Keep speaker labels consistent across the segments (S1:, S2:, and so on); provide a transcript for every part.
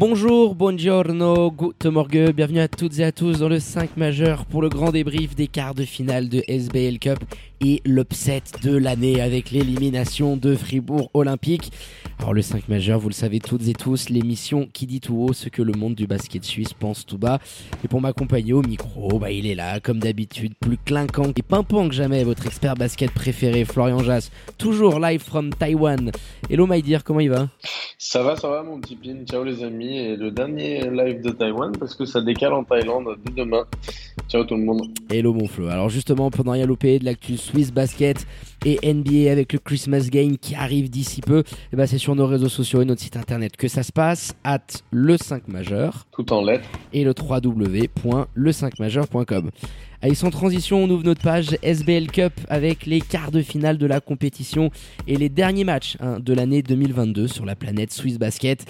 S1: Bonjour, buongiorno, guten morgue, bienvenue à toutes et à tous dans le 5 majeur pour le grand débrief des quarts de finale de SBL Cup et l'upset de l'année avec l'élimination de Fribourg Olympique. Alors le 5 majeur, vous le savez toutes et tous, l'émission qui dit tout haut ce que le monde du basket suisse pense tout bas. Et pour m'accompagner au micro, bah il est là, comme d'habitude, plus clinquant et pimpant que jamais, votre expert basket préféré, Florian Jass, toujours live from Taiwan. Hello my dear, comment il va?
S2: Ça va, ça va mon petit pin, ciao les amis, et le dernier live de Taïwan parce que ça décale en Thaïlande dès demain. Ciao tout le monde.
S1: Hello mon Flo. Alors justement, pendant rien louper de l'actu Swiss Basket et NBA avec le Christmas Game qui arrive d'ici peu, et bah c'est sur nos réseaux sociaux et notre site internet que ça se passe, at le 5 majeur.
S2: Tout en lettres.
S1: Et le www.le5majeur.com. Allez, sans transition, on ouvre notre page SBL Cup avec les quarts de finale de la compétition et les derniers matchs hein, de l'année 2022 sur la planète Swiss Basket.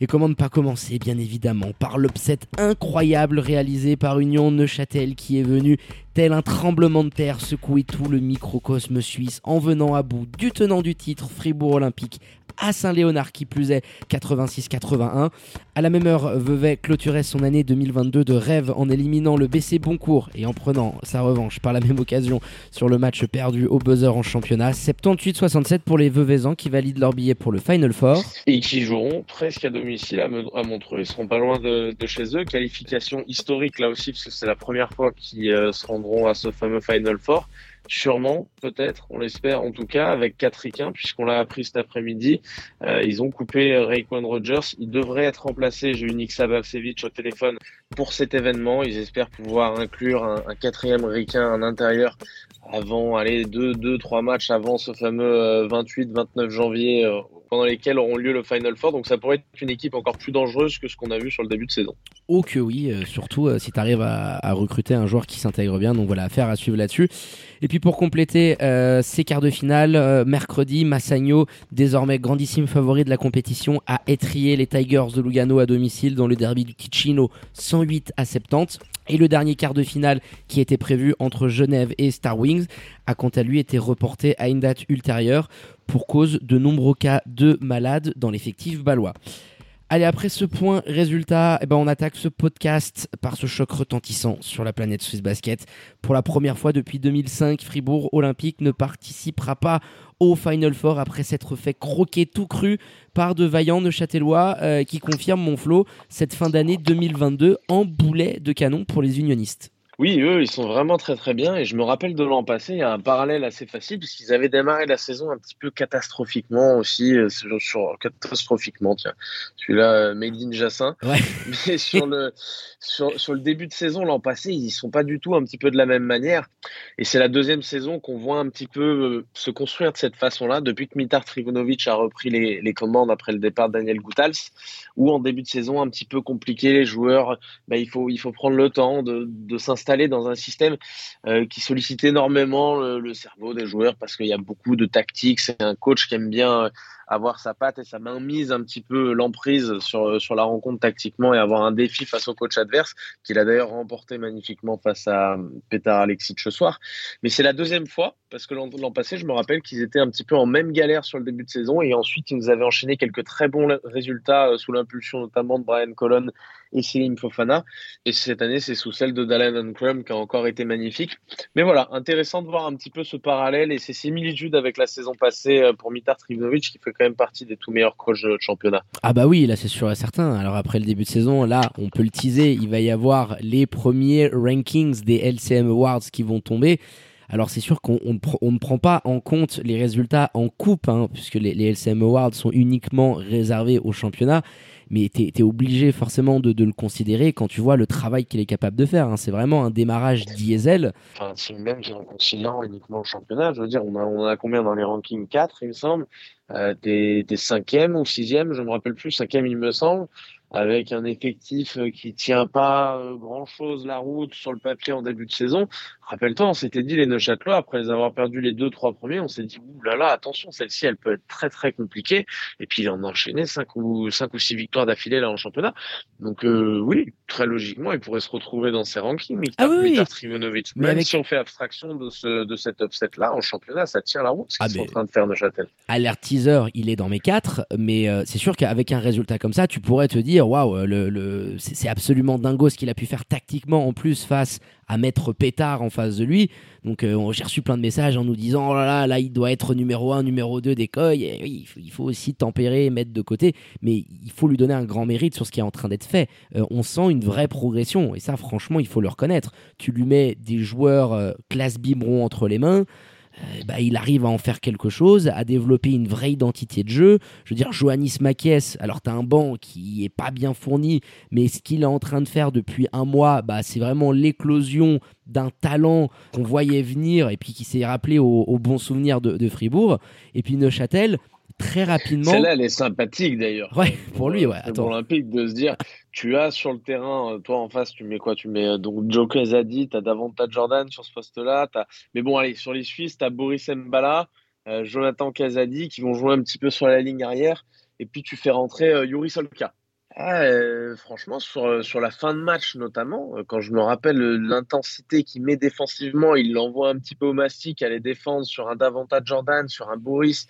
S1: Et comment ne pas commencer, bien évidemment, par l'upset incroyable réalisé par Union Neuchâtel qui est venu, tel un tremblement de terre, secouer tout le microcosme suisse en venant à bout du tenant du titre Fribourg Olympique à Saint-Léonard qui plus est 86-81. À la même heure, Vevey clôturait son année 2022 de rêve en éliminant le BC Boncourt et en prenant sa revanche par la même occasion sur le match perdu au buzzer en championnat. 78-67 pour les Veveysans qui valident leur billet pour le Final Four.
S2: Et qui joueront presque à domicile à, Montreux. Ils seront pas loin de, chez eux. Qualification historique là aussi parce que c'est la première fois qu'ils euh, se rendront à ce fameux Final Four sûrement, peut-être, on l'espère en tout cas, avec Catriquin, puisqu'on l'a appris cet après-midi. Euh, ils ont coupé Rayquan Rogers. Il devrait être remplacé. J'ai eu Nick Sabavsevich au téléphone pour cet événement. Ils espèrent pouvoir inclure un, quatrième Ricain en intérieur avant, allez, deux, deux, trois matchs avant ce fameux 28-29 euh, janvier euh, pendant lesquels auront lieu le Final Four. Donc ça pourrait être une équipe encore plus dangereuse que ce qu'on a vu sur le début de saison.
S1: Oh que oui, euh, surtout euh, si tu arrives à, recruter un joueur qui s'intègre bien. Donc voilà, affaire à suivre là-dessus. Et puis pour compléter euh, ces quarts de finale, mercredi, Massagno, désormais grandissime favori de la compétition, a étrié les Tigers de Lugano à domicile dans le derby du Ticino 108 à 70. Et le dernier quart de finale qui était prévu entre Genève et Star Wings a quant à lui été reporté à une date ultérieure pour cause de nombreux cas de malades dans l'effectif balois. Allez, après ce point résultat, eh ben on attaque ce podcast par ce choc retentissant sur la planète Swiss Basket. Pour la première fois depuis 2005, Fribourg Olympique ne participera pas au Final Four après s'être fait croquer tout cru par de vaillants Neuchâtelois euh, qui confirment mon flot cette fin d'année 2022 en boulet de canon pour les unionistes.
S2: Oui, eux, ils sont vraiment très très bien. Et je me rappelle de l'an passé, il y a un parallèle assez facile, puisqu'ils avaient démarré la saison un petit peu catastrophiquement aussi. Euh, sur, catastrophiquement, tiens. Celui-là, euh, Made in Jacin. Mais sur le, sur, sur, le début de saison l'an passé, ils sont pas du tout un petit peu de la même manière. Et c'est la deuxième saison qu'on voit un petit peu euh, se construire de cette façon-là, depuis que Mitar Trivunovic a repris les, les, commandes après le départ de Daniel Goutals, où en début de saison un petit peu compliqué, les joueurs, bah, il, faut, il faut prendre le temps de, de s'installer dans un système euh, qui sollicite énormément le, cerveau des joueurs parce qu'il y a beaucoup de tactiques. C'est un coach qui aime bien avoir sa patte et sa main mise un petit peu l'emprise sur, sur la rencontre tactiquement et avoir un défi face au coach adverse, qu'il a d'ailleurs remporté magnifiquement face à Petar Alexic ce soir. Mais c'est la deuxième fois, parce que l'an passé, je me rappelle qu'ils étaient un petit peu en même galère sur le début de saison et ensuite ils nous avaient enchaîné quelques très bons résultats euh, sous l'impulsion notamment de Brian Colon et Céline Fofana. Et cette année, c'est sous celle de Dallin Crum qui a encore été magnifique. Mais voilà, intéressant de voir un petit peu ce parallèle et ces similitudes avec la saison passée euh, pour Mitar Trivnovic qui fait même partie des tout meilleurs coachs de championnat.
S1: Ah bah oui, là c'est sûr et certain. Alors après le début de saison, là on peut le teaser, il va y avoir les premiers rankings des LCM Awards qui vont tomber. Alors c'est sûr qu'on ne prend pas en compte les résultats en coupe, hein, puisque les, les, LCM Awards sont uniquement réservés au championnat mais tu es, obligé forcément de, le considérer quand tu vois le travail qu'il est capable de faire. Hein. C'est vraiment un démarrage diesel.
S2: Enfin, si même en considérant uniquement le championnat, je veux dire, on a, on a combien dans les rankings? 4, il me semble euh, T'es cinquième ou sixième, je me rappelle plus, cinquième il me semble. avec un effectif qui tient pas grand chose la route sur le papier en début de saison. Rappelle-toi, on s'était dit les Neuchâtelois après les avoir perdu les deux trois premiers, on s'est dit ouh là là attention celle-ci elle peut être très très compliquée. Et puis il en a enchaîné cinq ou cinq ou six victoires d'affilée là en championnat. Donc oui, très logiquement il pourrait se retrouver dans ces rankings.
S1: Ah oui,
S2: Mais Même si on fait abstraction de ce de cet upset là en championnat, ça tient la route ce ah, qu'ils sont en train de faire Neuchâtel.
S1: Alert teaser, il est dans mes quatre, mais euh, c'est sûr qu'avec un résultat comme ça, tu pourrais te dire waouh, le, le c'est absolument dingo ce qu'il a pu faire tactiquement en plus face à mettre pétard en face de lui. Donc euh, j'ai reçu plein de messages en nous disant oh là là, là il doit être numéro 1, numéro 2 des il faut aussi tempérer, mettre de côté, mais il faut lui donner un grand mérite sur ce qui est en train d'être fait. Euh, on sent une vraie progression et ça franchement il faut le reconnaître. Tu lui mets des joueurs euh, classe biberon entre les mains. Euh, bah, il arrive à en faire quelque chose, à développer une vraie identité de jeu. Je veux dire, Johannis Makies, alors tu as un banc qui est pas bien fourni, mais ce qu'il est en train de faire depuis un mois, bah, c'est vraiment l'éclosion d'un talent qu'on voyait venir et puis qui s'est rappelé au, bon souvenir de, de, Fribourg. Et puis Neuchâtel, très rapidement.
S2: Celle-là, elle est sympathique d'ailleurs.
S1: Ouais, pour lui, ouais.
S2: Pour l'Olympique de se dire, tu as sur le terrain, euh, toi en face, tu mets quoi? Tu mets euh, donc Joe Casadi, tu as davantage Jordan sur ce poste-là. Mais bon, allez, sur les Suisses, tu as Boris Mbala, euh, Jonathan Casadi qui vont jouer un petit peu sur la ligne arrière. Et puis tu fais rentrer Yuri Solka. Ah, franchement, sur, sur la fin de match notamment, quand je me rappelle l'intensité qu'il met défensivement, il l'envoie un petit peu au mastic, aller défendre sur un davantage Jordan, sur un Boris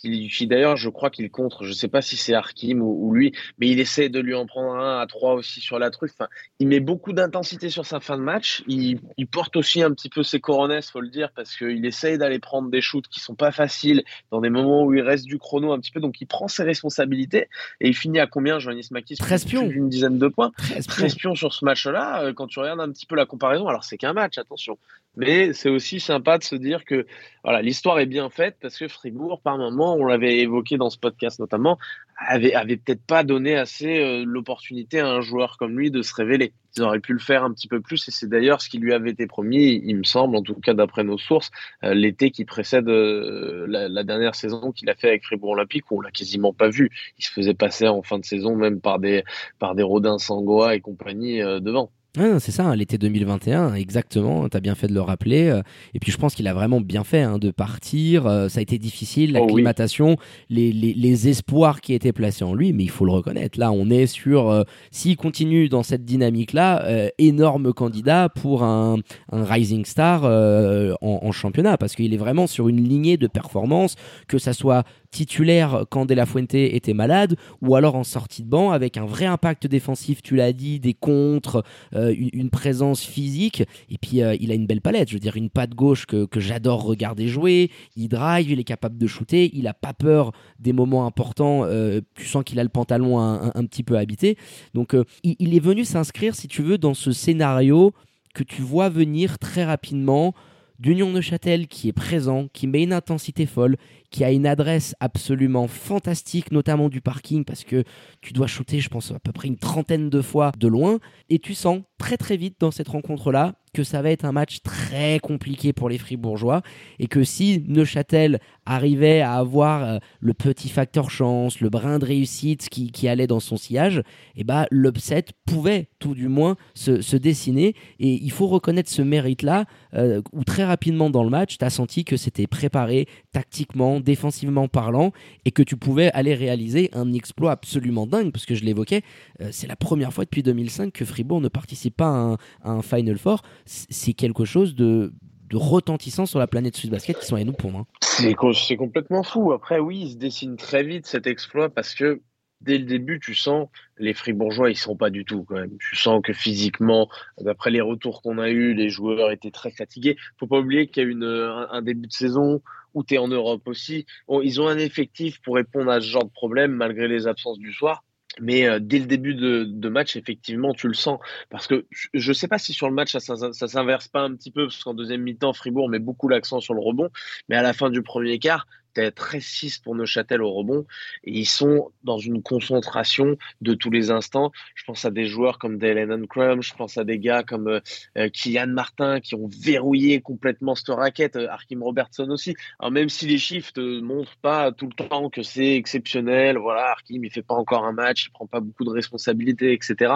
S2: qui, d'ailleurs, je crois qu'il contre, je sais pas si c'est Arkim ou, lui, mais il essaie de lui en prendre un à trois aussi sur la truffe. Enfin, il met beaucoup d'intensité sur sa fin de match. Il, il, porte aussi un petit peu ses coronets, faut le dire, parce qu'il essaye d'aller prendre des shoots qui sont pas faciles dans des moments où il reste du chrono un petit peu. Donc, il prend ses responsabilités et il finit à combien, Joannis Makis?
S1: 13 pions.
S2: Une dizaine de points. 13 pions sur ce match-là. Euh, quand tu regardes un petit peu la comparaison, alors c'est qu'un match, attention. Mais c'est aussi sympa de se dire que voilà, l'histoire est bien faite parce que Fribourg, par moment, on l'avait évoqué dans ce podcast notamment, avait, avait peut-être pas donné assez euh, l'opportunité à un joueur comme lui de se révéler. Ils auraient pu le faire un petit peu plus et c'est d'ailleurs ce qui lui avait été promis, il me semble, en tout cas d'après nos sources, euh, l'été qui précède euh, la, dernière saison qu'il a fait avec Fribourg Olympique où on l'a quasiment pas vu. Il se faisait passer en fin de saison même par des, par des Rodin Sangoa et compagnie devant.
S1: Ah, c'est ça, hein, l'été 2021, exactement, tu as bien fait de le rappeler. Euh, et puis je pense qu'il a vraiment bien fait hein, de partir. Euh, ça a été difficile, oh l'acclimatation, les, les, espoirs qui étaient placés en lui, mais il faut le reconnaître. Là, on est sur, euh, s'il continue dans cette dynamique-là, énorme candidat pour un, un rising star en, en, championnat, parce qu'il est vraiment sur une lignée de performance, que ça soit titulaire quand De La Fuente était malade, ou alors en sortie de banc avec un vrai impact défensif, tu l'as dit, des contres, euh, une, présence physique, et puis euh, il a une belle palette, je veux dire, une patte gauche que, j'adore regarder jouer, il drive, il est capable de shooter, il a pas peur des moments importants, euh, tu sens qu'il a le pantalon un, petit peu habité, donc il est venu s'inscrire, si tu veux, dans ce scénario que tu vois venir très rapidement d'Union Neuchâtel qui est présent, qui met une intensité folle, qui a une adresse absolument fantastique, notamment du parking, parce que tu dois shooter, je pense, à peu près une trentaine de fois de loin, et tu sens très très vite dans cette rencontre-là que ça va être un match très compliqué pour les Fribourgeois, et que si Neuchâtel arrivait à avoir euh, le petit facteur chance, le brin de réussite qui, allait dans son sillage, eh bah, l'upset pouvait tout du moins se, dessiner, et il faut reconnaître ce mérite-là, euh, où très rapidement dans le match, tu as senti que c'était préparé tactiquement, défensivement parlant, et que tu pouvais aller réaliser un exploit absolument dingue, parce que je l'évoquais, euh, c'est la première fois depuis 2005 que Fribourg ne participe pas à un, Final Four. C'est quelque chose de, retentissant sur la planète Swiss Basket qui sont à nous pour moi.
S2: C'est complètement fou. Après, oui, il se dessine très vite cet exploit parce que dès le début, tu sens les Fribourgeois, ils sont pas du tout quand même. Tu sens que physiquement, d'après les retours qu'on a eus, les joueurs étaient très fatigués. Faut pas oublier qu'il y a un, début de saison où tu es en Europe aussi. ils ont un effectif pour répondre à ce genre de problème malgré les absences du soir. Mais euh, dès le début de, match, effectivement, tu le sens. Parce que je ne sais pas si sur le match, ça ne s'inverse pas un petit peu, parce qu'en deuxième mi-temps, Fribourg met beaucoup l'accent sur le rebond. Mais à la fin du premier quart, T'es 13-6 pour Neuchâtel au rebond et ils sont dans une concentration de tous les instants. Je pense à des joueurs comme Dalen Crum, je pense à des gars comme euh, euh, Kylian Martin qui ont verrouillé complètement cette raquette, euh, Arkim Robertson aussi. Alors même si les chiffres ne montrent pas tout le temps que c'est exceptionnel, voilà, Arkim il fait pas encore un match, il prend pas beaucoup de responsabilités, etc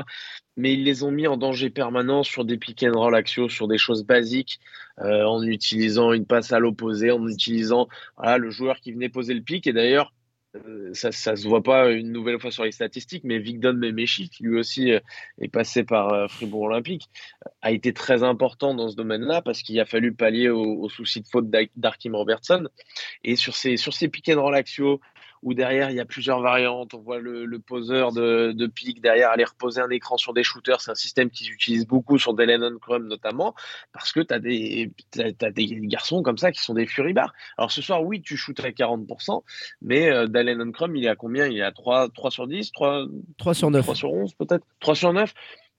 S2: mais ils les ont mis en danger permanent sur des pick and roll axiaux, sur des choses basiques, euh, en utilisant une passe à l'opposé, en utilisant voilà, le joueur qui venait poser le pic. Et d'ailleurs, euh, ça, ça se voit pas une nouvelle fois sur les statistiques, mais Vigdon Memechi, qui lui aussi euh, est passé par Fribourg Olympique, a été très important dans ce domaine-là parce qu'il a fallu pallier aux, soucis de faute d'Arkim Robertson. Et sur ces, sur ces pick and roll axiaux, où derrière il y a plusieurs variantes. On voit le, poseur de, de pique derrière aller reposer un écran sur des shooters. C'est un système qu'ils utilisent beaucoup sur Delanon Chrome notamment, parce que tu as des, des garçons comme ça qui sont des furibars. Alors ce soir, oui, tu shootes à 40%, mais euh, Delanon Chrome, il est à combien? Il est à 3, 3 sur 10 3,
S1: 3 sur 9.
S2: 3 sur 11 peut-être? 3 sur 9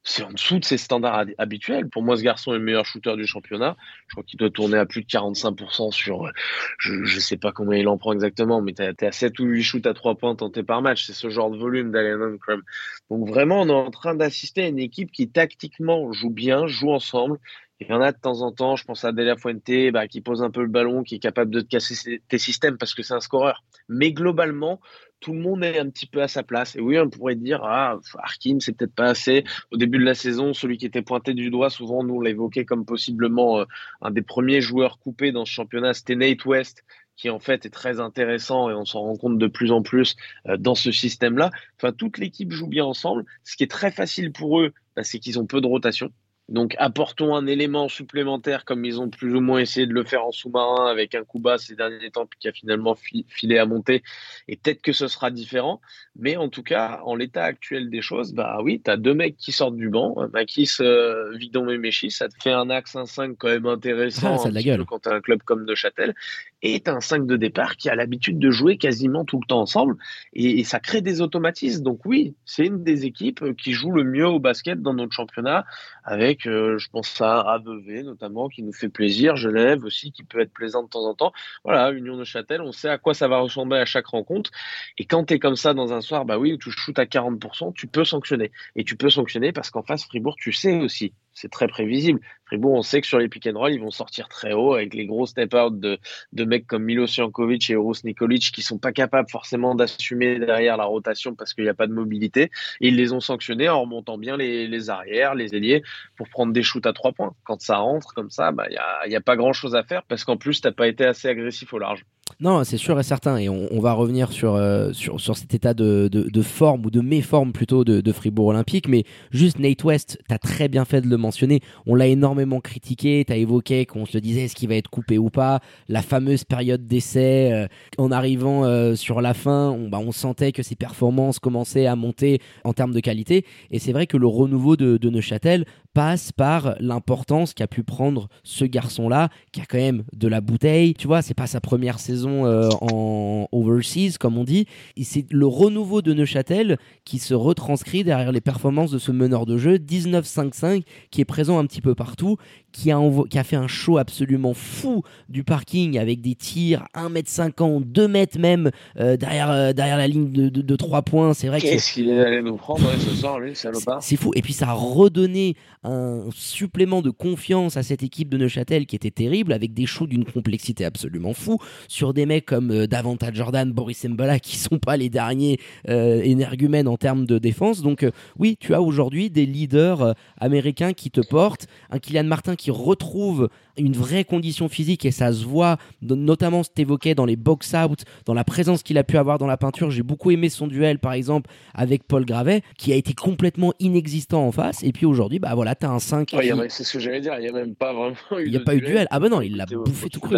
S2: c'est en dessous de ses standards habituels. Pour moi, ce garçon est le meilleur shooter du championnat. Je crois qu'il doit tourner à plus de 45% sur, je ne sais pas combien il en prend exactement, mais tu es à 7 ou 8 shoots à 3 points tentés par match. C'est ce genre de volume d'Allen Crum. Donc vraiment, on est en train d'assister à une équipe qui tactiquement joue bien, joue ensemble, il y en a de temps en temps, je pense à Delia Fuente, bah, qui pose un peu le ballon, qui est capable de te casser tes systèmes parce que c'est un scoreur. Mais globalement, tout le monde est un petit peu à sa place. Et oui, on pourrait dire, ah, Harkin, c'est peut-être pas assez. Au début de la saison, celui qui était pointé du doigt, souvent, nous, on l'évoquait comme possiblement euh, un des premiers joueurs coupés dans ce championnat, c'était Nate West, qui en fait est très intéressant et on s'en rend compte de plus en plus euh, dans ce système-là. Enfin, toute l'équipe joue bien ensemble. Ce qui est très facile pour eux, bah, c'est qu'ils ont peu de rotation. Donc apportons un élément supplémentaire comme ils ont plus ou moins essayé de le faire en sous-marin avec un coup bas ces derniers temps puis qui a finalement filé à monter. Et peut-être que ce sera différent. Mais en tout cas en l'état actuel des choses bah oui tu as deux mecs qui sortent du banc. Makis euh, Vidon et Méchis ça te fait un axe 1-5 quand même intéressant
S1: ah, gueule.
S2: quand tu as un club comme Neuchâtel. Et tu as un 5 de départ qui a l'habitude de jouer quasiment tout le temps ensemble. Et, et ça crée des automatismes. Donc oui c'est une des équipes qui joue le mieux au basket dans notre championnat avec je pense à Avevey notamment, qui nous fait plaisir, Genève aussi, qui peut être plaisant de temps en temps. Voilà, Union de Châtel, on sait à quoi ça va ressembler à chaque rencontre. Et quand tu es comme ça dans un soir, bah oui, où tu shootes à 40%, tu peux sanctionner. Et tu peux sanctionner parce qu'en face, Fribourg, tu sais aussi c'est très prévisible. Fribourg, on sait que sur les pick and roll, ils vont sortir très haut avec les gros step-out de, de mecs comme Milo Jankovic et Eros Nikolic qui sont pas capables forcément d'assumer derrière la rotation parce qu'il n'y a pas de mobilité. Ils les ont sanctionnés en remontant bien les, arrières, les ailiers pour prendre des shoots à trois points. Quand ça rentre comme ça, bah, il n'y a, a pas grand chose à faire parce qu'en plus, tu n'as pas été assez agressif au large.
S1: Non, c'est sûr et certain. Et on, va revenir sur, euh, sur, sur, cet état de, de, forme ou de méforme plutôt de, Fribourg Olympique. Mais juste Nate West, tu as très bien fait de le mentionner. On l'a énormément critiqué. Tu as évoqué qu'on se disait est-ce qu'il va être coupé ou pas. La fameuse période d'essai. Euh, en arrivant euh, sur la fin, on, bah, on sentait que ses performances commençaient à monter en termes de qualité. Et c'est vrai que le renouveau de, de Neuchâtel passe par l'importance qu'a pu prendre ce garçon-là, qui a quand même de la bouteille. Tu vois, c'est pas sa première saison euh, en overseas, comme on dit. Et c'est le renouveau de Neuchâtel qui se retranscrit derrière les performances de ce meneur de jeu, 19-5-5, qui est présent un petit peu partout, qui a, qui a fait un show absolument fou du parking avec des tirs 1m50, 2m même euh, derrière, euh, derrière la ligne de, de, 3 points. C'est vrai
S2: Qu'est-ce qu'il est allé nous prendre ce soir, lui, salopard
S1: C'est fou. Et puis ça a redonné un supplément de confiance à cette équipe de Neuchâtel qui était terrible, avec des shows d'une complexité absolument fou, sur des mecs comme euh, Davanta Jordan, Boris Mbala, qui sont pas les derniers euh, énergumènes en termes de défense. Donc euh, oui, tu as aujourd'hui des leaders américains qui te portent, un Kylian Martin qui retrouve une vraie condition physique et ça se voit, notamment ce évoqué dans les box-out, dans la présence qu'il a pu avoir dans la peinture. J'ai beaucoup aimé son duel, par exemple, avec Paul Gravet, qui a été complètement inexistant en face. Et puis aujourd'hui, bah voilà, t'as un 5.
S2: C'est ce que j'allais dire, il n'y a même pas vraiment
S1: eu Il n'y a pas eu de duel. Ah bah non, il l'a bouffé tout cru.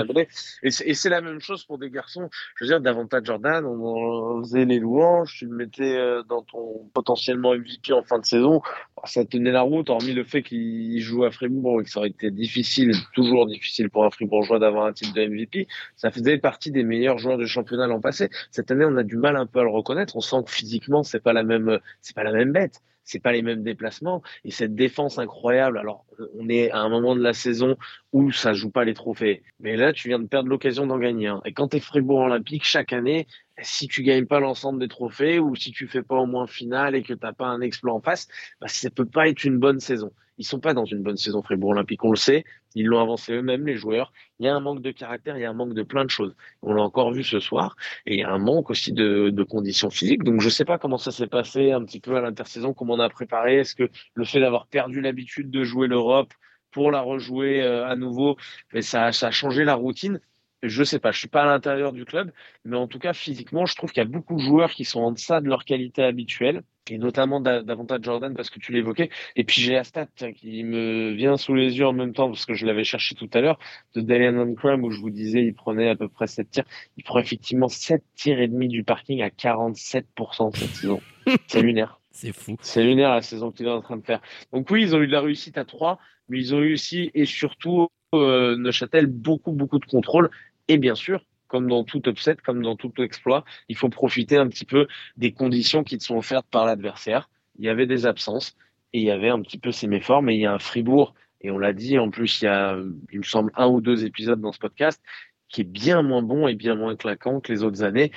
S2: Et c'est la même chose pour des garçons. Je veux dire, davantage Jordan, on, faisait les louanges, tu le mettais euh, dans ton potentiellement MVP en fin de saison. Ça tenait la route, hormis le fait qu'il joue à Fribourg et que ça aurait été difficile, toujours difficile pour un Fribourgeois d'avoir un titre de MVP. Ça faisait partie des meilleurs joueurs du championnat l'an passé. Cette année, on a du mal un peu à le reconnaître. On sent que physiquement, c'est pas la même, c'est pas la même bête c'est pas les mêmes déplacements et cette défense incroyable. Alors on est à un moment de la saison où ça joue pas les trophées. Mais là, tu viens de perdre l'occasion d'en gagner un. Et quand tu es Fribourg Olympique, chaque année, si tu gagnes pas l'ensemble des trophées ou si tu fais pas au moins finale et que t'as pas un exploit en face, bah, ça peut pas être une bonne saison. Ils sont pas dans une bonne saison Fribourg Olympique, on le sait. Ils l'ont avancé eux-mêmes, les joueurs. Il y a un manque de caractère, il y a un manque de plein de choses. On l'a encore vu ce soir. Et il y a un manque aussi de, conditions physiques. Donc je sais pas comment ça s'est passé un petit peu à l'intersaison, comment on a préparé. Est-ce que le fait d'avoir perdu l'habitude de jouer l'Europe pour la rejouer euh, à nouveau, ça, ça a changé la routine? Je sais pas, je suis pas à l'intérieur du club, mais en tout cas physiquement, je trouve qu'il y a beaucoup de joueurs qui sont en deçà de leur qualité habituelle, et notamment davantage Jordan parce que tu l'évoquais. Et puis j'ai la stat qui me vient sous les yeux en même temps parce que je l'avais cherché tout à l'heure de Dalian Crum où je vous disais il prenait à peu près 7 tirs. Il prend effectivement 7 tirs et demi du parking à 47% cette saison. C'est lunaire.
S1: C'est fou.
S2: C'est lunaire la saison qu'il est en train de faire. Donc oui, ils ont eu de la réussite à 3, mais ils ont eu aussi et surtout euh, Neuchâtel beaucoup beaucoup de contrôle et bien sûr, comme dans tout upset, comme dans tout exploit, il faut profiter un petit peu des conditions qui te sont offertes par l'adversaire. Il y avait des absences et il y avait un petit peu ces méforts, mais il y a un Fribourg, et on l'a dit, en plus, il y a, il me semble, un ou deux épisodes dans ce podcast, qui est bien moins bon et bien moins claquant que les autres années.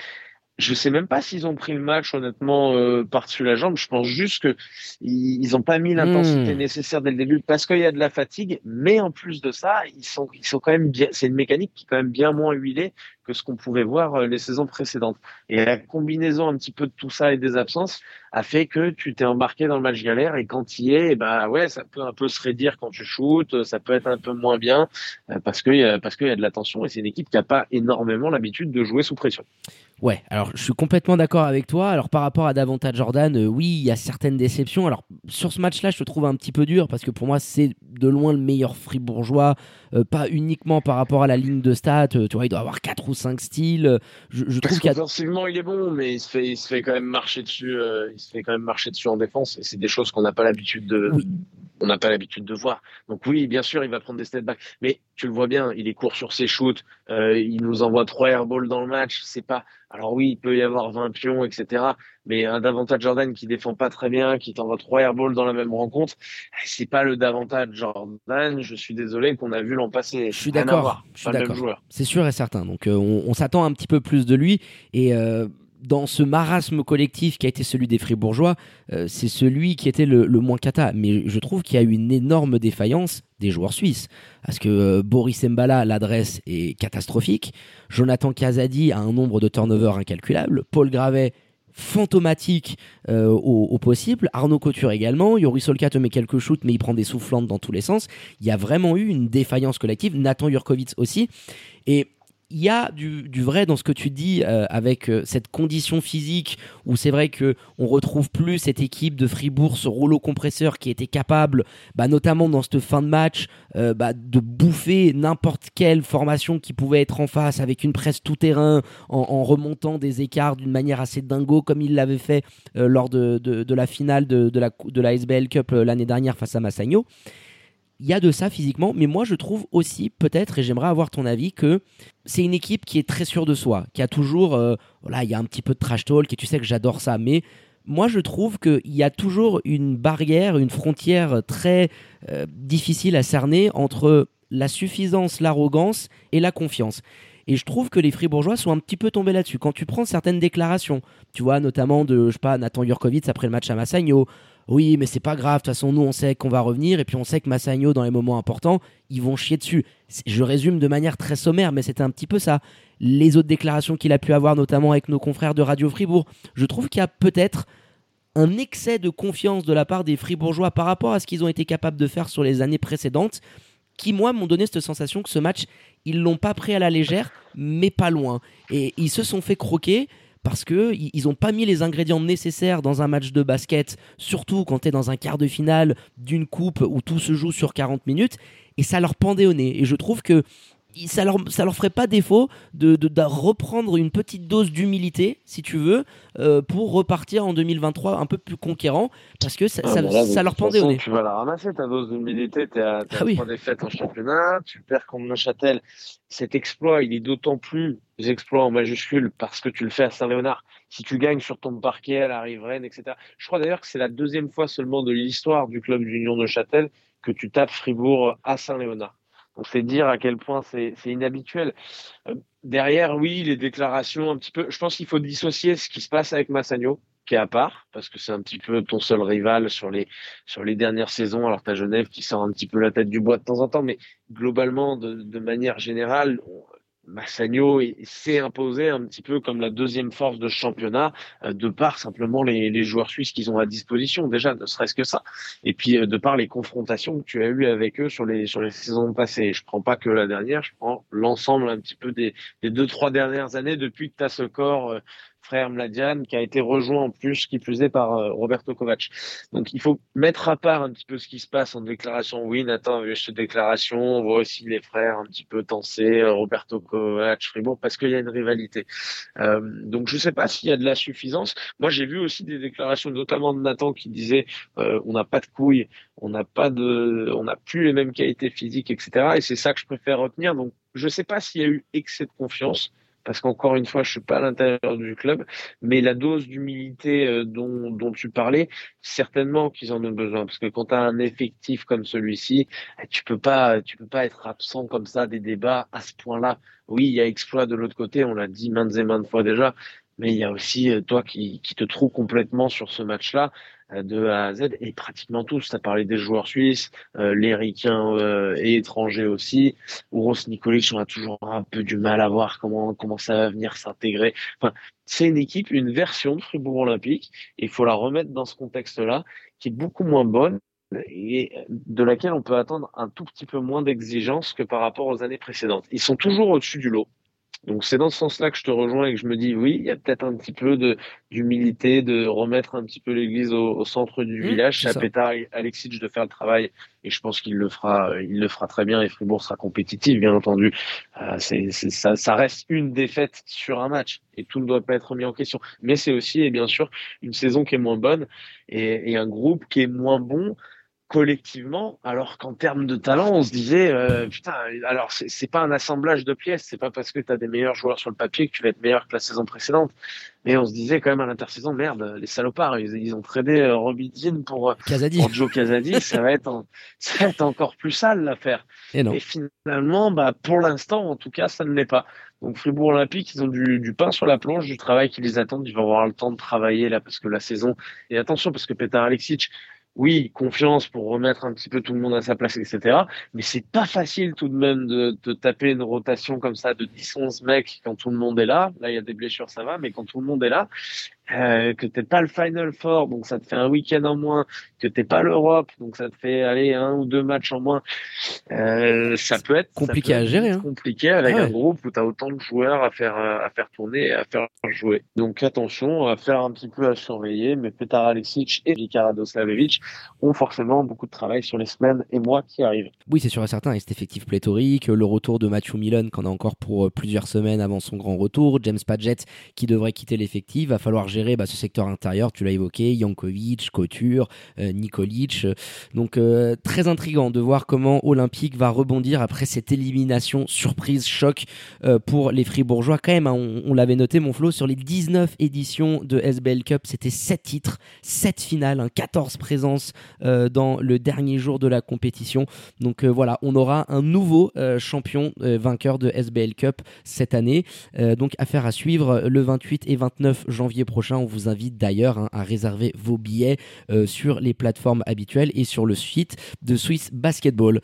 S2: Je sais même pas s'ils ont pris le match honnêtement euh, par-dessus la jambe. Je pense juste que ils ont pas mis l'intensité hmm. nécessaire dès le début parce qu'il y a de la fatigue. Mais en plus de ça, ils sont ils sont quand même bien. C'est une mécanique qui est quand même bien moins huilée que ce qu'on pouvait voir euh, les saisons précédentes. Et la combinaison un petit peu de tout ça et des absences a fait que tu t'es embarqué dans le match galère et quand tu y es, bah ouais, ça peut un peu se raidir quand tu shootes, ça peut être un peu moins bien euh, parce que parce qu'il y a de la tension et c'est une équipe qui a pas énormément l'habitude de jouer sous pression.
S1: Ouais, alors je suis complètement d'accord avec toi. Alors par rapport à davantage Jordan, euh, oui, il y a certaines déceptions. Alors sur ce match-là, je te trouve un petit peu dur parce que pour moi, c'est de loin le meilleur fribourgeois, euh, pas uniquement par rapport à la ligne de stats. Euh, tu vois, il doit avoir 4 ou 5 styles. Je, je trouve
S2: qu'offensivement, il est bon, mais il se fait, il se fait quand même marcher dessus. il se fait quand même marcher dessus en défense. Et c'est des choses qu'on n'a pas l'habitude de. On n'a pas l'habitude de voir. Donc oui, bien sûr, il va prendre des step back. Mais tu le vois bien, il est court sur ses shoots. il nous envoie trois airballs dans le match. C'est pas alors oui, il peut y avoir 20 pions, etc. Mais un davantage Jordan qui défend pas très bien, qui t'envoie trois airballs dans la même rencontre, c'est pas le davantage Jordan. Je suis désolé qu'on a vu l'an passé.
S1: Je suis d'accord. Je suis d'accord. C'est sûr et certain. Donc euh, on, s'attend un petit peu plus de lui et euh, dans ce marasme collectif qui a été celui des Fribourgeois, euh, c'est celui qui était le, moins cata. Mais je trouve qu'il y a eu une énorme défaillance des joueurs suisses. Parce que euh, Boris Mbala, l'adresse est catastrophique. Jonathan Kazadi a un nombre de turnovers incalculable. Paul Gravet, fantomatique euh, au, possible. Arnaud Couture également. Yoris Solka te met quelques shoots, mais il prend des soufflantes dans tous les sens. Il y a vraiment eu une défaillance collective. Nathan Jurkovic aussi. Et il y a du, vrai dans ce que tu dis euh, avec euh, cette condition physique où c'est vrai que on retrouve plus cette équipe de Fribourg, ce rouleau compresseur qui était capable, bah, notamment dans cette fin de match, euh, bah, de bouffer n'importe quelle formation qui pouvait être en face avec une presse tout terrain en, remontant des écarts d'une manière assez dingo comme il l'avait fait lors de, de, la finale de, de la, de la SBL Cup l'année dernière face à Massagno il y a de ça physiquement, mais moi je trouve aussi peut-être, et j'aimerais avoir ton avis, que c'est une équipe qui est très sûre de soi, qui a toujours, euh, voilà, il y a un petit peu de trash talk, et tu sais que j'adore ça, mais moi je trouve qu'il y a toujours une barrière, une frontière très euh, difficile à cerner entre la suffisance, l'arrogance et la confiance. Et je trouve que les Fribourgeois sont un petit peu tombés là-dessus. Quand tu prends certaines déclarations, tu vois, notamment de, je sais pas, Nathan Jurkovic après le match à Massagno, oui, mais c'est pas grave, de toute façon, nous, on sait qu'on va revenir, et puis on sait que Massagno, dans les moments importants, ils vont chier dessus. Je résume de manière très sommaire, mais c'était un petit peu ça. Les autres déclarations qu'il a pu avoir, notamment avec nos confrères de Radio Fribourg, je trouve qu'il y a peut-être un excès de confiance de la part des Fribourgeois par rapport à ce qu'ils ont été capables de faire sur les années précédentes, qui, moi, m'ont donné cette sensation que ce match, ils l'ont pas pris à la légère, mais pas loin. Et ils se sont fait croquer parce que ils n'ont pas mis les ingrédients nécessaires dans un match de basket, surtout quand tu es dans un quart de finale d'une coupe où tout se joue sur 40 minutes, et ça leur pendait au nez. Et je trouve que ça leur, ça leur ferait pas défaut de, de, reprendre une petite dose d'humilité, si tu veux, euh, pour repartir en 2023 un peu plus conquérant, parce que ça, ah, ça, leur pendait au nez.
S2: Tu vas la ramasser, ta dose d'humilité, tu as, ah, oui. défaites en championnat, tu perds contre Neuchâtel. Cet exploit, il est d'autant plus exploit en majuscule parce que tu le fais à Saint-Léonard. Si tu gagnes sur ton parquet à la riveraine, etc. Je crois d'ailleurs que c'est la deuxième fois seulement de l'histoire du club d'Union Neuchâtel que tu tapes Fribourg à Saint-Léonard. Donc c'est dire à quel point c'est inhabituel. Euh, derrière, oui, les déclarations un petit peu. Je pense qu'il faut dissocier ce qui se passe avec Massagno, qui est à part, parce que c'est un petit peu ton seul rival sur les sur les dernières saisons. Alors t'as Genève qui sort un petit peu la tête du bois de temps en temps, mais globalement, de, de manière générale, Massagno s'est imposé un petit peu comme la deuxième force de championnat euh, de par simplement les, les joueurs suisses qu'ils ont à disposition déjà ne serait-ce que ça. Et puis euh, de par les confrontations que tu as eues avec eux sur les sur les saisons passées. Je prends pas que la dernière je prends l'ensemble un petit peu des, des deux trois dernières années depuis que tu as ce corps euh, frère Mladian, qui a été rejoint en plus, qui plus est, par euh, Roberto Kovac. Donc il faut mettre à part un petit peu ce qui se passe en déclaration. Oui, Nathan a vu cette déclaration, on voit aussi les frères un petit peu tenser, euh, Roberto Kovac, Fribourg, parce qu'il y a une rivalité. Euh, donc je ne sais pas s'il y a de la suffisance. Moi j'ai vu aussi des déclarations, notamment de Nathan, qui disait on n'a pas de couilles, on n'a pas de, on n'a plus les mêmes qualités physiques, etc. Et c'est ça que je préfère retenir. Donc je ne sais pas s'il y a eu excès de confiance parce qu'encore une fois, je suis pas à l'intérieur du club, mais la dose d'humilité euh, dont, dont tu parlais, certainement qu'ils en ont besoin, parce que quand tu as un effectif comme celui-ci, eh, tu peux pas, tu peux pas être absent comme ça des débats à ce point-là. Oui, il y a exploit de l'autre côté, on l'a dit maintes et maintes fois déjà, mais il y a aussi euh, toi qui, qui te trouves complètement sur ce match-là de A à Z et pratiquement tous. Tu as parlé des joueurs suisses, euh, les ricains euh, et étrangers aussi. Ouros Nikolic, on a toujours un peu du mal à voir comment comment ça va venir s'intégrer. Enfin, c'est une équipe, une version de Fribourg Olympique. Il faut la remettre dans ce contexte-là, qui est beaucoup moins bonne et de laquelle on peut attendre un tout petit peu moins d'exigence que par rapport aux années précédentes. Ils sont toujours au-dessus du lot. Donc c'est dans ce sens-là que je te rejoins et que je me dis oui, il y a peut-être un petit peu d'humilité, de remettre un petit peu l'église au, centre du mmh, village. C'est à Petar Alexic de faire le travail et je pense qu'il le fera, il le fera très bien et Fribourg sera compétitif, bien entendu. Euh, c'est, ça, ça reste une défaite sur un match et tout ne doit pas être mis en question. Mais c'est aussi, et bien sûr, une saison qui est moins bonne et, et un groupe qui est moins bon collectivement, alors qu'en termes de talent, on se disait, euh, putain, alors c'est pas un assemblage de pièces, c'est pas parce que tu as des meilleurs joueurs sur le papier que tu vas être meilleur que la saison précédente. Mais on se disait quand même à l'intersaison, merde, les salopards, ils, ont tradé euh, Robidine pour, euh, pour Joe Casadi, ça va être ça va être encore plus sale l'affaire. Et, Et, finalement, bah pour l'instant, en tout cas, ça ne l'est pas. Donc Fribourg Olympique, ils ont du, du, pain sur la planche, du travail qui les attend. Ils vont avoir le temps de travailler là parce que la saison. Et attention parce que Petar Alexic, oui, confiance pour remettre un petit peu tout le monde à sa place, etc. Mais c'est pas facile tout de même de, de taper une rotation comme ça de 10-11 mecs quand tout le monde est là. Là, il y a des blessures, ça va, mais quand tout le monde est là, euh, que t'es pas le Final Four, donc ça te fait un week-end en moins, que t'es pas l'Europe, donc ça te fait aller un ou deux matchs en moins. Euh, ça peut être
S1: compliqué à gérer. Hein.
S2: Compliqué avec ah un groupe où t'as autant de joueurs à faire à faire tourner, et à faire jouer. Donc attention, à faire un petit peu à surveiller. Mais Petar Alexic et Vika Radoslavevic ont forcément beaucoup de travail sur les semaines et mois qui arrivent.
S1: Oui, c'est sûr et certain. Et cet effectif pléthorique, le retour de Matthew Milon qu'on a encore pour euh, plusieurs semaines avant son grand retour, James Padgett qui devrait quitter l'effectif, va falloir gérer bah, ce secteur intérieur, tu l'as évoqué, Jankovic, Couture, euh, Nikolic. Donc euh, très intrigant de voir comment Olympique va rebondir après cette élimination surprise, choc euh, pour les Fribourgeois. Quand même, hein, on, l'avait noté, mon Flo, sur les 19 éditions de SBL Cup, c'était 7 titres, 7 finales, 14 hein, présences dans le dernier jour de la compétition. Donc voilà, on aura un nouveau champion vainqueur de SBL Cup cette année. donc affaire à suivre le 28 et 29 janvier prochain on vous invite d'ailleurs hein, à réserver vos billets euh, sur les plateformes habituelles et sur le site de Swiss Basketball.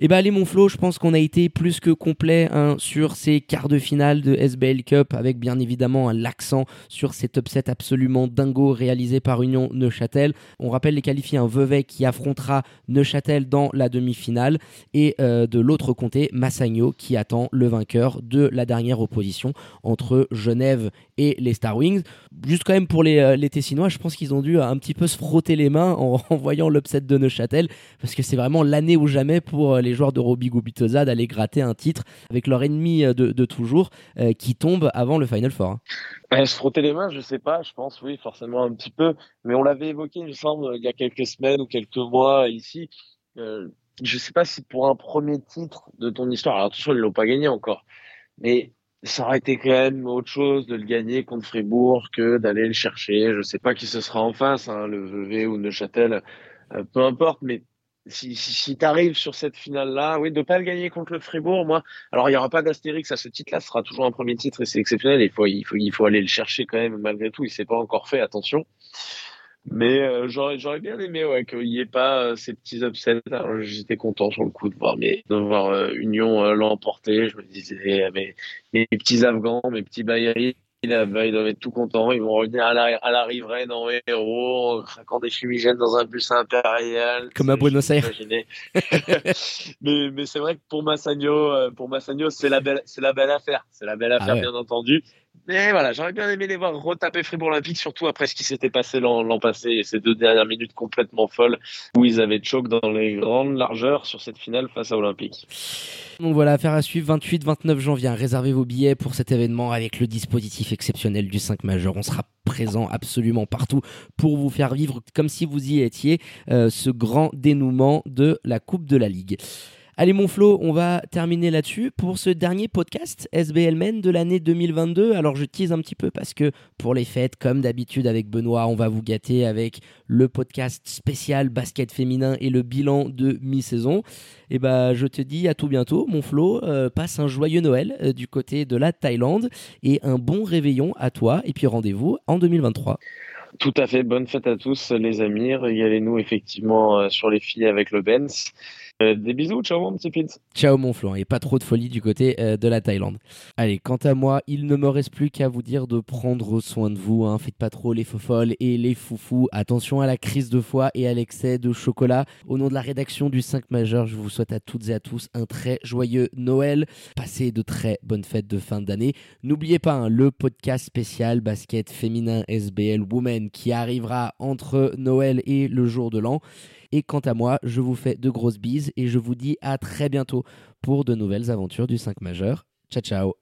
S1: Et eh ben allez mon Flo, je pense qu'on a été plus que complet hein, sur ces quarts de finale de SBL Cup avec bien évidemment l'accent sur cet upset absolument dingo réalisé par Union Neuchâtel. On rappelle les qualifiés un Vevey qui affrontera Neuchâtel dans la demi-finale et euh, de l'autre côté Massagno qui attend le vainqueur de la dernière opposition entre Genève et les Star Wings. Juste quand même pour les, euh, les Tessinois, je pense qu'ils ont dû un petit peu se frotter les mains en, en voyant l'upset de Neuchâtel parce que c'est vraiment l'année ou jamais pour euh, les les joueurs de Roby Gubitoza d'aller gratter un titre avec leur ennemi euh, de, toujours euh, qui tombe avant le Final Four.
S2: Hein. se frotter les mains, je sais pas, je pense oui, forcément un petit peu, mais on l'avait évoqué, il me semble, il y a quelques semaines ou quelques mois ici. Euh, je sais pas si pour un premier titre de ton histoire, alors attention, ils l'ont pas gagné encore, mais ça aurait été quand même autre chose de le gagner contre Fribourg que d'aller le chercher. Je sais pas qui ce sera en face, hein, le VV ou Neuchâtel, peu importe, mais si, si, tu arrives sur cette finale-là, oui, de pas le gagner contre le Fribourg, moi, alors il n'y aura pas d'astérix à ce titre-là, ce sera toujours un premier titre et c'est exceptionnel. Il faut, il, faut, il faut aller le chercher quand même malgré tout. Il s'est pas encore fait, attention. Mais euh, j'aurais bien aimé ouais, qu'il n'y ait pas euh, ces petits upsets. J'étais content sur le coup de voir, mais, de voir euh, Union l'emporter. Je me disais, mes, mes petits Afghans, mes petits Bayeri, ils doivent être tout contents. Ils vont revenir à la, à la riveraine en héros, en craquant des fumigènes dans un bus impérial.
S1: Comme à Buenos Aires.
S2: mais mais c'est vrai que pour Massagno, pour Massagno, c'est la belle, c'est la belle affaire. C'est la belle ah affaire, bien entendu. Mais voilà, j'aurais bien aimé les voir retaper Fribourg Olympique, surtout après ce qui s'était passé l'an passé et ces deux dernières minutes complètement folles où ils avaient choc dans les grandes largeurs sur cette finale face à Olympique.
S1: Donc voilà, affaire à suivre 28-29 janvier. Réservez vos billets pour cet événement avec le dispositif exceptionnel du 5 majeur. On sera présent absolument partout pour vous faire vivre comme si vous y étiez euh, ce grand dénouement de la Coupe de la Ligue. Allez mon Flo, on va terminer là-dessus pour ce dernier podcast SBL Men de l'année 2022. Alors je tease un petit peu parce que pour les fêtes, comme d'habitude avec Benoît, on va vous gâter avec le podcast spécial basket féminin et le bilan de mi-saison. Et eh bah je te dis à tout bientôt mon Flo, euh, passe un joyeux Noël euh, du côté de la Thaïlande et un bon réveillon à toi et puis rendez-vous en 2023.
S2: Tout à fait, bonne fête à tous les amis, régalez-nous effectivement euh, sur les filles avec le Benz. Euh, des bisous, ciao mon petit Pete.
S1: Ciao mon Flo, et pas trop de folie du côté euh, de la Thaïlande. Allez, quant à moi, il ne me reste plus qu'à vous dire de prendre soin de vous. Hein. Faites pas trop les faux folles et les foufous. Attention à la crise de foie et à l'excès de chocolat. Au nom de la rédaction du 5 majeur, je vous souhaite à toutes et à tous un très joyeux Noël. Passez de très bonnes fêtes de fin d'année. N'oubliez pas hein, le podcast spécial basket féminin SBL Women qui arrivera entre Noël et le jour de l'an. Et quant à moi, je vous fais de grosses bises et je vous dis à très bientôt pour de nouvelles aventures du 5 majeur. Ciao ciao